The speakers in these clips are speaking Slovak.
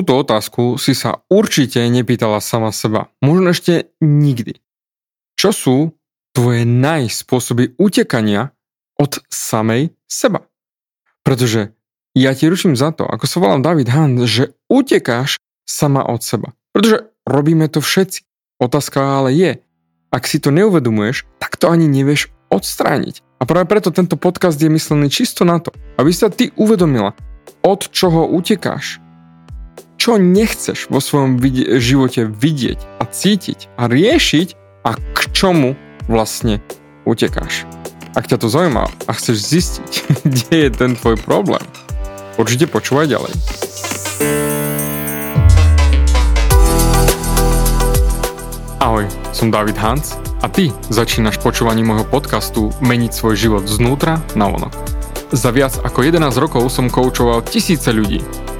túto otázku si sa určite nepýtala sama seba. Možno ešte nikdy. Čo sú tvoje najspôsoby utekania od samej seba? Pretože ja ti ručím za to, ako sa volám David Han, že utekáš sama od seba. Pretože robíme to všetci. Otázka ale je, ak si to neuvedomuješ, tak to ani nevieš odstrániť. A práve preto tento podcast je myslený čisto na to, aby sa ty uvedomila, od čoho utekáš, čo nechceš vo svojom vid- živote vidieť a cítiť a riešiť a k čomu vlastne utekáš. Ak ťa to zaujíma a chceš zistiť, kde je ten tvoj problém, určite počúvaj ďalej. Ahoj, som David Hans a ty začínaš počúvanie môjho podcastu Meniť svoj život znútra na vonok. Za viac ako 11 rokov som koučoval tisíce ľudí.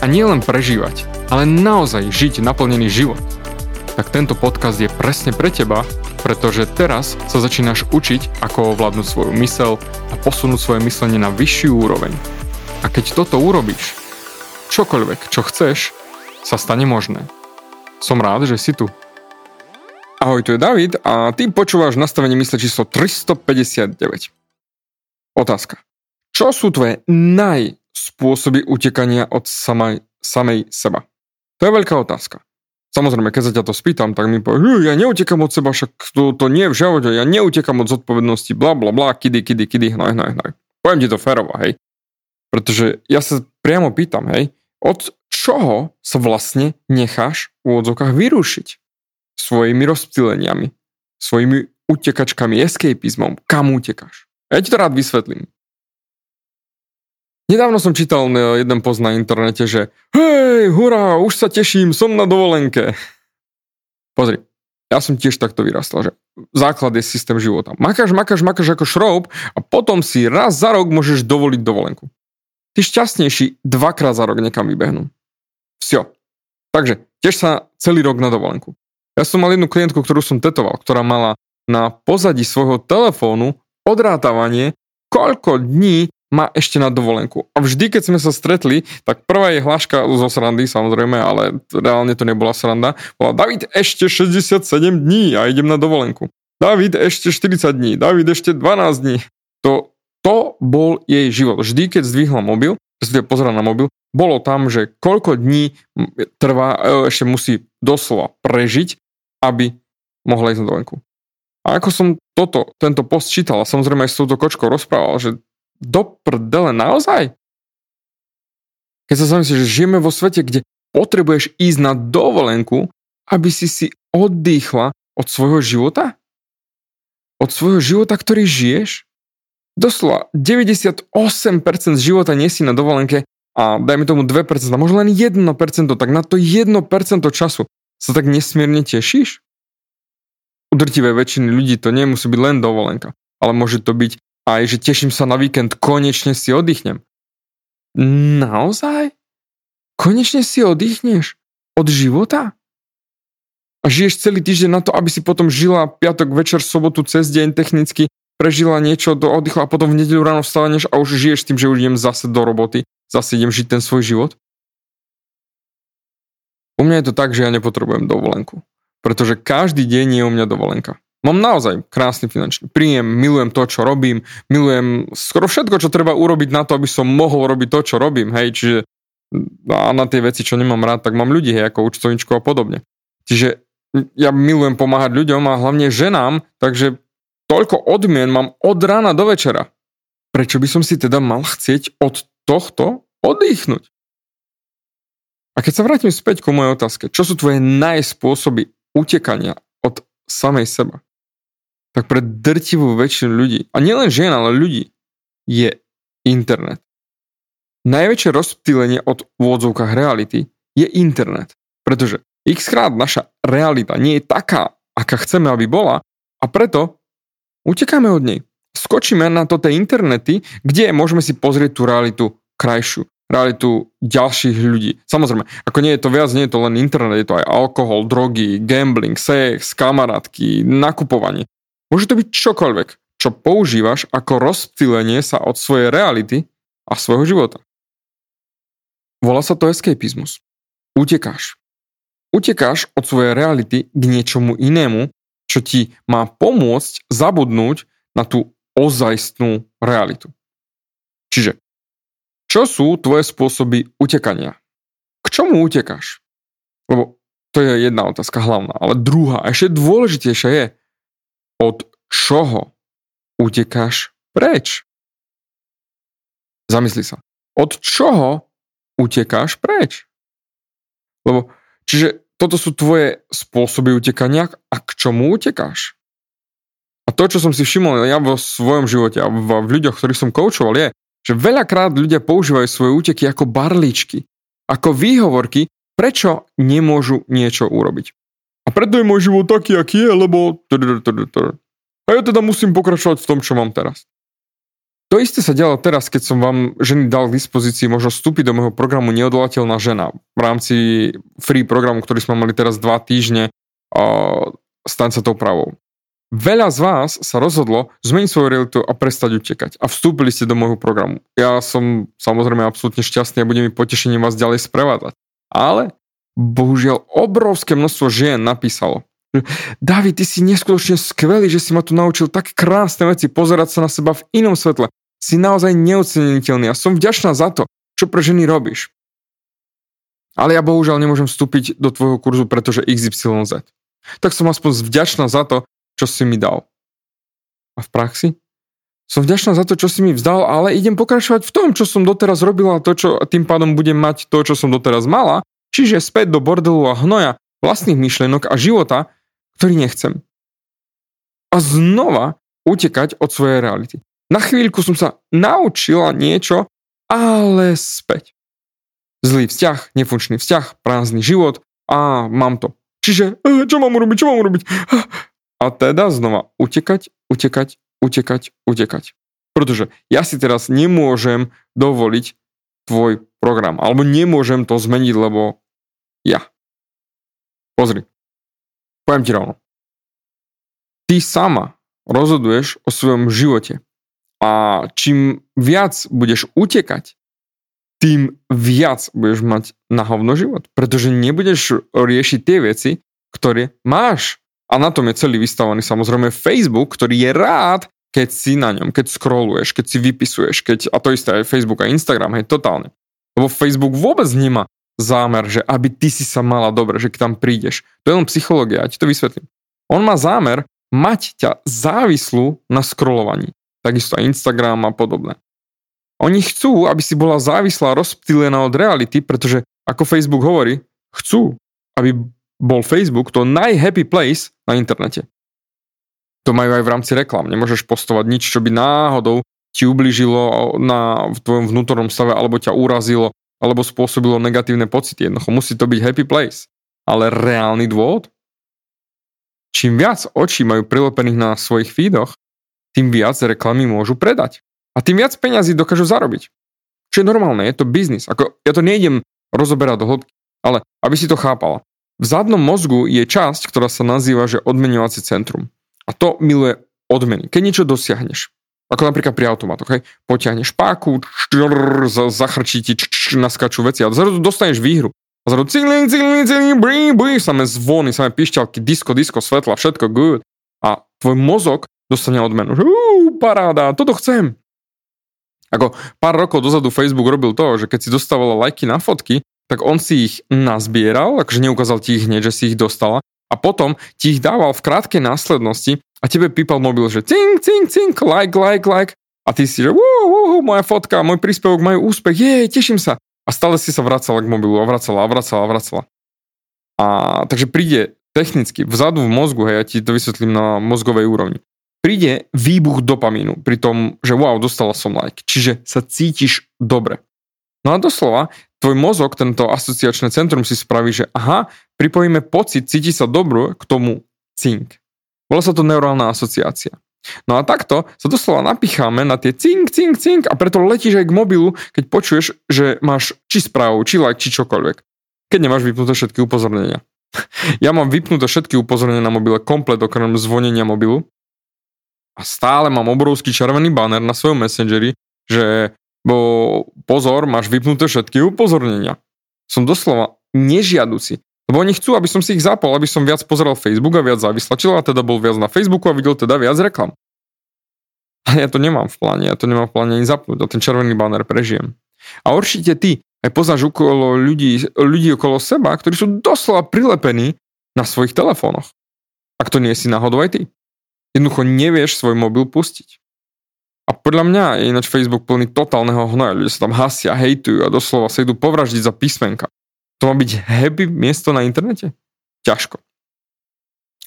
a nielen prežívať, ale naozaj žiť naplnený život, tak tento podcast je presne pre teba, pretože teraz sa začínaš učiť, ako ovládnuť svoju mysel a posunúť svoje myslenie na vyššiu úroveň. A keď toto urobíš, čokoľvek, čo chceš, sa stane možné. Som rád, že si tu. Ahoj, tu je David a ty počúvaš nastavenie mysle číslo 359. Otázka. Čo sú tvoje najspôsoby utekania od samej, samej seba? To je veľká otázka. Samozrejme, keď sa ťa to spýtam, tak mi povie, ja neutekam od seba, však to, to nie je v živote, ja neutekam od zodpovednosti, bla bla bla, kidy, kidy, kidy, hnoj, hnoj, hnoj. Poviem ti to férovo, hej. Pretože ja sa priamo pýtam, hej, od čoho sa vlastne necháš v úvodzovkách vyrušiť svojimi rozptýleniami, svojimi utekačkami, escapizmom, kam utekáš. Ja ti to rád vysvetlím. Nedávno som čítal jeden post na internete, že hej, hurá, už sa teším, som na dovolenke. Pozri, ja som tiež takto vyrastal, že základ je systém života. Makáš, makáš, makáš ako šroub a potom si raz za rok môžeš dovoliť dovolenku tí šťastnejší dvakrát za rok niekam vybehnú. Vsio. Takže tiež sa celý rok na dovolenku. Ja som mal jednu klientku, ktorú som tetoval, ktorá mala na pozadí svojho telefónu odrátavanie, koľko dní má ešte na dovolenku. A vždy, keď sme sa stretli, tak prvá je hláška zo srandy, samozrejme, ale reálne to nebola sranda, bola David ešte 67 dní a idem na dovolenku. David ešte 40 dní, David ešte 12 dní. To to bol jej život. Vždy, keď zdvihla mobil, respektíve pozerala na mobil, bolo tam, že koľko dní trvá, e, ešte musí doslova prežiť, aby mohla ísť na dovolenku. A ako som toto, tento post čítal a samozrejme aj s touto kočkou rozprával, že do prdele naozaj? Keď sa zamyslíš, že žijeme vo svete, kde potrebuješ ísť na dovolenku, aby si si oddychla od svojho života? Od svojho života, ktorý žiješ? doslova 98% života nie na dovolenke a dajme tomu 2%, možno len 1%, tak na to 1% času sa tak nesmierne tešíš? U drtivej väčšiny ľudí to nemusí byť len dovolenka, ale môže to byť aj, že teším sa na víkend, konečne si oddychnem. Naozaj? Konečne si oddychneš? Od života? A žiješ celý týždeň na to, aby si potom žila piatok, večer, sobotu, cez deň technicky prežila niečo, do oddychu a potom v nedeľu ráno vstaneš a už žiješ tým, že už idem zase do roboty, zase idem žiť ten svoj život? U mňa je to tak, že ja nepotrebujem dovolenku. Pretože každý deň je u mňa dovolenka. Mám naozaj krásny finančný príjem, milujem to, čo robím, milujem skoro všetko, čo treba urobiť na to, aby som mohol robiť to, čo robím, hej, čiže a na tie veci, čo nemám rád, tak mám ľudí, hej, ako účtovničku a podobne. Čiže ja milujem pomáhať ľuďom a hlavne ženám, takže Toľko odmien mám od rána do večera. Prečo by som si teda mal chcieť od tohto oddychnúť? A keď sa vrátim späť ku mojej otázke, čo sú tvoje najspôsoby utekania od samej seba? Tak pre drtivú väčšinu ľudí, a nielen žien, ale ľudí, je internet. Najväčšie rozptýlenie od vôdzovkách reality je internet. Pretože x krát naša realita nie je taká, aká chceme, aby bola a preto utekáme od nej. Skočíme na to tie internety, kde môžeme si pozrieť tú realitu krajšiu realitu ďalších ľudí. Samozrejme, ako nie je to viac, nie je to len internet, je to aj alkohol, drogy, gambling, sex, kamarátky, nakupovanie. Môže to byť čokoľvek, čo používaš ako rozptýlenie sa od svojej reality a svojho života. Volá sa to escapizmus. Utekáš. Utekáš od svojej reality k niečomu inému, čo ti má pomôcť zabudnúť na tú ozajstnú realitu. Čiže čo sú tvoje spôsoby utekania? K čomu utekáš? Lebo to je jedna otázka hlavná. Ale druhá, ešte dôležitejšia je, od čoho utekáš preč? Zamysli sa. Od čoho utekáš preč? Lebo, čiže toto sú tvoje spôsoby utekania a k čomu utekáš? A to, čo som si všimol ja vo svojom živote a v, v ľuďoch, ktorých som koučoval, je, že veľakrát ľudia používajú svoje úteky ako barličky, ako výhovorky, prečo nemôžu niečo urobiť. A preto je môj život taký, aký je, lebo... A ja teda musím pokračovať v tom, čo mám teraz. To isté sa dialo teraz, keď som vám ženy dal k dispozícii možno vstúpiť do môjho programu Neodolateľná žena v rámci free programu, ktorý sme mali teraz dva týždne uh, staň sa tou pravou. Veľa z vás sa rozhodlo zmeniť svoju realitu a prestať utekať a vstúpili ste do môjho programu. Ja som samozrejme absolútne šťastný a budem mi potešením vás ďalej sprevádzať. Ale bohužiaľ obrovské množstvo žien napísalo, David, ty si neskutočne skvelý, že si ma tu naučil tak krásne veci, pozerať sa na seba v inom svetle. Si naozaj neoceniteľný a som vďačná za to, čo pre ženy robíš. Ale ja bohužiaľ nemôžem vstúpiť do tvojho kurzu, pretože XYZ. Tak som aspoň vďačná za to, čo si mi dal. A v praxi? Som vďačná za to, čo si mi vzdal, ale idem pokračovať v tom, čo som doteraz robila to, čo tým pádom budem mať to, čo som doteraz mala, čiže späť do bordelu a hnoja vlastných myšlienok a života, ktorý nechcem. A znova utekať od svojej reality. Na chvíľku som sa naučila niečo, ale späť. Zlý vzťah, nefunkčný vzťah, prázdny život a mám to. Čiže, eh, čo mám urobiť, čo mám urobiť? A teda znova utekať, utekať, utekať, utekať. Pretože ja si teraz nemôžem dovoliť tvoj program. Alebo nemôžem to zmeniť, lebo ja. Pozri. Poviem ti rovno. Ty sama rozhoduješ o svojom živote. A čím viac budeš utekať, tým viac budeš mať na hovno život. Pretože nebudeš riešiť tie veci, ktoré máš a na tom je celý vystavaný samozrejme Facebook, ktorý je rád, keď si na ňom, keď scrolluješ, keď si vypisuješ, keď, a to isté aj Facebook a Instagram, hej, totálne. Lebo Facebook vôbec nemá zámer, že aby ty si sa mala dobre, že keď tam prídeš. To je len psychológia, ja ti to vysvetlím. On má zámer mať ťa závislú na scrollovaní. Takisto aj Instagram a podobné. Oni chcú, aby si bola závislá, rozptýlená od reality, pretože ako Facebook hovorí, chcú, aby bol Facebook to najhappy place na internete. To majú aj v rámci reklam. Nemôžeš postovať nič, čo by náhodou ti ubližilo na, v tvojom vnútornom stave, alebo ťa urazilo, alebo spôsobilo negatívne pocity. Jednoducho musí to byť happy place. Ale reálny dôvod? Čím viac očí majú prilepených na svojich feedoch, tým viac reklamy môžu predať. A tým viac peňazí dokážu zarobiť. Čo je normálne, je to biznis. Ako, ja to nejdem rozoberať do hĺbky, ale aby si to chápala. V zadnom mozgu je časť, ktorá sa nazýva, že odmenovacie centrum. A to miluje odmeny. Keď niečo dosiahneš, ako napríklad pri automatoch, hej, potiahneš páku, zachrčí ti, naskačú veci a zrazu dostaneš výhru. A zrazu ciling, ciling, ciling, brí, brí, samé zvony, samé pišťalky, disko, disko, svetla, všetko good. A tvoj mozog dostane odmenu. Uú, paráda, toto chcem. Ako pár rokov dozadu Facebook robil to, že keď si dostávala lajky na fotky, tak on si ich nazbieral, akože neukázal ti ich hneď, že si ich dostala a potom ti ich dával v krátkej následnosti a tebe pípal mobil, že cink, cink, cink, like, like, like a ty si, že wú, wú, moja fotka, môj príspevok majú úspech, jej, teším sa. A stále si sa vracala k mobilu a vracala a vracala a vracala. A takže príde technicky vzadu v mozgu, hej, ja ti to vysvetlím na mozgovej úrovni. Príde výbuch dopamínu pri tom, že wow, dostala som like. Čiže sa cítiš dobre. No a doslova, tvoj mozog, tento asociačné centrum si spraví, že aha, pripojíme pocit, cíti sa dobro k tomu cink. Bola sa to neurálna asociácia. No a takto sa doslova napicháme na tie cink, cink, cink a preto letíš aj k mobilu, keď počuješ, že máš či správu, či like, či čokoľvek. Keď nemáš vypnuté všetky upozornenia. Ja mám vypnuté všetky upozornenia na mobile komplet okrem zvonenia mobilu a stále mám obrovský červený banner na svojom messengeri, že bo pozor, máš vypnuté všetky upozornenia. Som doslova nežiaduci. Lebo oni chcú, aby som si ich zapol, aby som viac pozeral Facebook a viac závislačil a teda bol viac na Facebooku a videl teda viac reklam. A ja to nemám v pláne, ja to nemám v pláne ani zapnúť a ten červený banner prežijem. A určite ty aj poznáš okolo ľudí, ľudí okolo seba, ktorí sú doslova prilepení na svojich telefónoch. Ak to nie si náhodou aj ty. Jednoducho nevieš svoj mobil pustiť. A podľa mňa je ináč Facebook plný totálneho hnoja. Ľudia sa tam hasia, hejtujú a doslova sa idú povraždiť za písmenka. To má byť happy miesto na internete? Ťažko.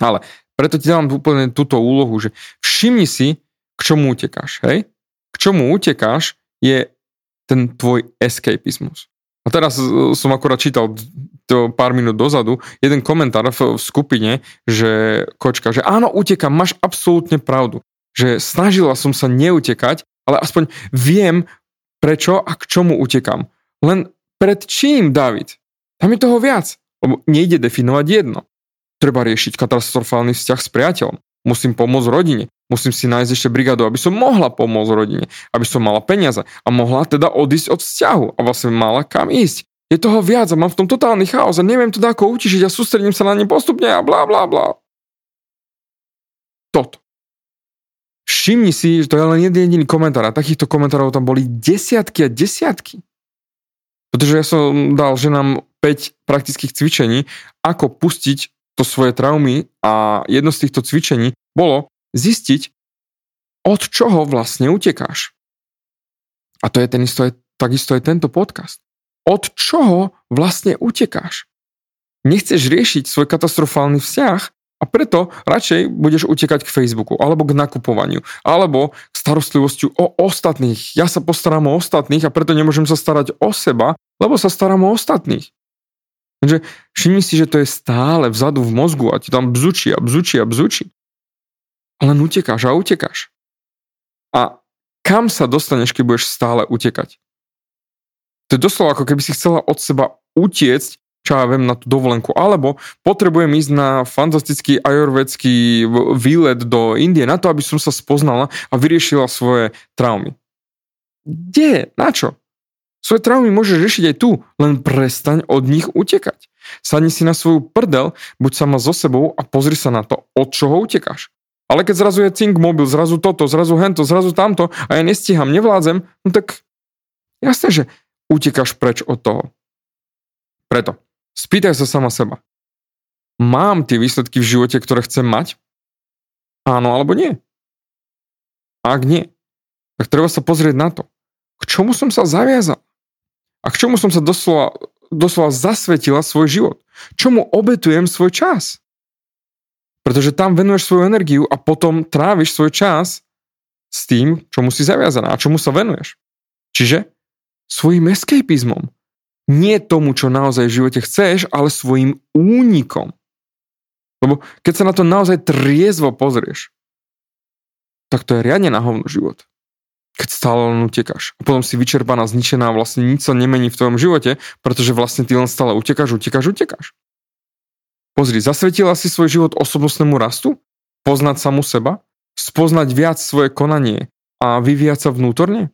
Ale preto ti dávam úplne túto úlohu, že všimni si, k čomu utekáš, hej? K čomu utekáš je ten tvoj escapizmus. A teraz e, som akorát čítal to pár minút dozadu jeden komentár v, v skupine, že kočka, že áno, utekám, máš absolútne pravdu. Že snažila som sa neutekať, ale aspoň viem, prečo a k čomu utekám. Len pred čím, David? Tam je toho viac, lebo nejde definovať jedno. Treba riešiť katastrofálny vzťah s priateľom. Musím pomôcť rodine. Musím si nájsť ešte brigádu, aby som mohla pomôcť rodine. Aby som mala peniaze a mohla teda odísť od vzťahu a vlastne mala kam ísť. Je toho viac a mám v tom totálny chaos a neviem teda ako utišiť a sústredím sa na ne postupne a blá blá blá. Toto. Všimni si, že to je len jeden jediný komentár a takýchto komentárov tam boli desiatky a desiatky. Pretože ja som dal ženám 5 praktických cvičení, ako pustiť to svoje traumy a jedno z týchto cvičení bolo zistiť, od čoho vlastne utekáš. A to je ten isto, takisto aj tento podcast. Od čoho vlastne utekáš? Nechceš riešiť svoj katastrofálny vzťah a preto radšej budeš utekať k Facebooku, alebo k nakupovaniu, alebo k starostlivosti o ostatných. Ja sa postaram o ostatných a preto nemôžem sa starať o seba, lebo sa starám o ostatných. Takže všimni si, že to je stále vzadu v mozgu a ti tam bzučí a bzučí a bzučí. Ale utekáš a utekáš. A kam sa dostaneš, keď budeš stále utekať? To je doslova ako keby si chcela od seba utiecť, čo ja viem, na tú dovolenku. Alebo potrebujem ísť na fantastický ajurvedský výlet do Indie na to, aby som sa spoznala a vyriešila svoje traumy. Kde? Na čo? Svoje traumy môžeš riešiť aj tu, len prestaň od nich utekať. Sadni si na svoju prdel, buď sama so sebou a pozri sa na to, od čoho utekáš. Ale keď zrazu je cink mobil, zrazu toto, zrazu hento, zrazu tamto a ja nestíham, nevládzem, no tak jasné, že utekáš preč od toho. Preto, spýtaj sa sama seba. Mám tie výsledky v živote, ktoré chcem mať? Áno alebo nie? Ak nie, tak treba sa pozrieť na to, k čomu som sa zaviazal. A k čomu som sa doslova, doslova zasvetila svoj život? Čomu obetujem svoj čas? Pretože tam venuješ svoju energiu a potom tráviš svoj čas s tým, čomu si zaviazaná a čomu sa venuješ. Čiže svojim escapizmom. Nie tomu, čo naozaj v živote chceš, ale svojim únikom. Lebo keď sa na to naozaj triezvo pozrieš, tak to je riadne na hovno život keď stále len utekáš. A potom si vyčerpaná, zničená vlastne nič sa nemení v tvojom živote, pretože vlastne ty len stále utekáš, utekáš, utekáš. Pozri, zasvetila si svoj život osobnostnému rastu? Poznať samu seba? Spoznať viac svoje konanie a vyvíjať sa vnútorne?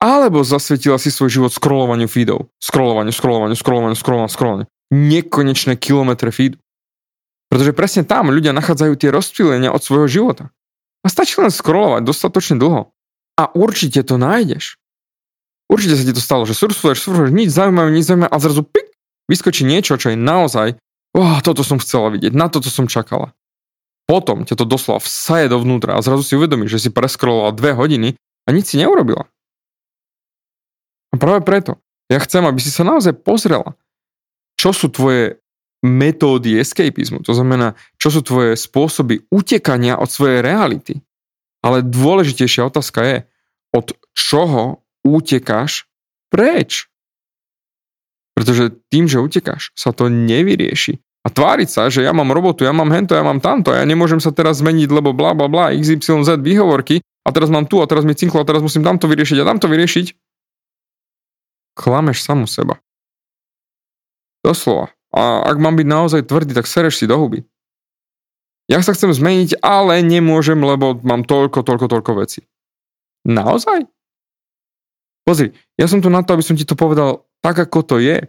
Alebo zasvetila si svoj život scrollovaniu feedov? Scrollovaniu, scrollovaniu, scrollovaniu, scrollovaniu, scrollovaniu. Nekonečné kilometre feedu. Pretože presne tam ľudia nachádzajú tie rozptýlenia od svojho života. A stačí len scrollovať dostatočne dlho. A určite to nájdeš. Určite sa ti to stalo, že surfuješ, surfuješ, nič zaujímavé, nič zaujímavé a zrazu pik, vyskočí niečo, čo je naozaj, oh, toto som chcela vidieť, na toto som čakala. Potom ťa to doslova vsaje dovnútra a zrazu si uvedomíš, že si preskrolovala dve hodiny a nič si neurobila. A práve preto ja chcem, aby si sa naozaj pozrela, čo sú tvoje metódy escapizmu, to znamená, čo sú tvoje spôsoby utekania od svojej reality. Ale dôležitejšia otázka je, od čoho útekáš preč. Pretože tým, že utekáš, sa to nevyrieši. A tváriť sa, že ja mám robotu, ja mám hento, ja mám tamto, ja nemôžem sa teraz zmeniť, lebo bla bla bla, XYZ výhovorky, a teraz mám tu, a teraz mi cinklo, a teraz musím tamto vyriešiť a tamto vyriešiť. Klameš samu seba. Doslova. A ak mám byť naozaj tvrdý, tak sereš si do huby. Ja sa chcem zmeniť, ale nemôžem, lebo mám toľko, toľko, toľko veci. Naozaj? Pozri, ja som tu na to, aby som ti to povedal tak, ako to je.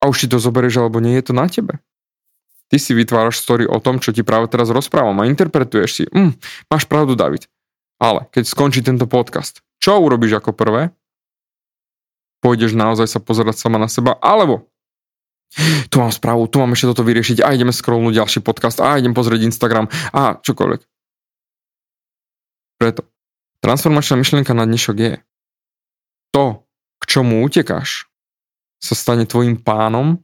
A už ti to zoberieš, alebo nie je to na tebe. Ty si vytváraš story o tom, čo ti práve teraz rozprávam a interpretuješ si. Mm, máš pravdu, David. Ale keď skončí tento podcast, čo urobíš ako prvé? Pôjdeš naozaj sa pozerať sama na seba, alebo tu mám správu, tu mám ešte toto vyriešiť a ideme scrollnúť ďalší podcast a idem pozrieť Instagram a čokoľvek. Preto transformačná myšlienka na dnešok je to, k čomu utekáš, sa stane tvojim pánom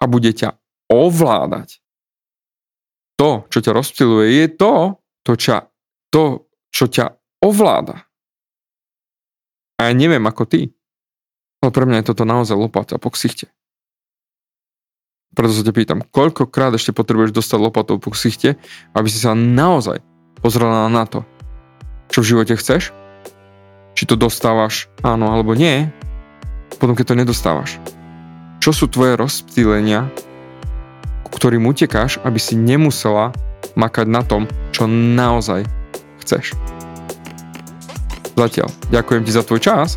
a bude ťa ovládať. To, čo ťa rozptiluje, je to, to, čo, to, čo ťa ovláda. A ja neviem ako ty, ale pre mňa je toto naozaj lopata po ksichte. Preto sa ťa pýtam, koľkokrát ešte potrebuješ dostať lopatou po ksichte, aby si sa naozaj pozrela na to, čo v živote chceš, či to dostávaš áno alebo nie, potom keď to nedostávaš. Čo sú tvoje rozptýlenia, ktorým utekáš, aby si nemusela makať na tom, čo naozaj chceš. Zatiaľ, ďakujem ti za tvoj čas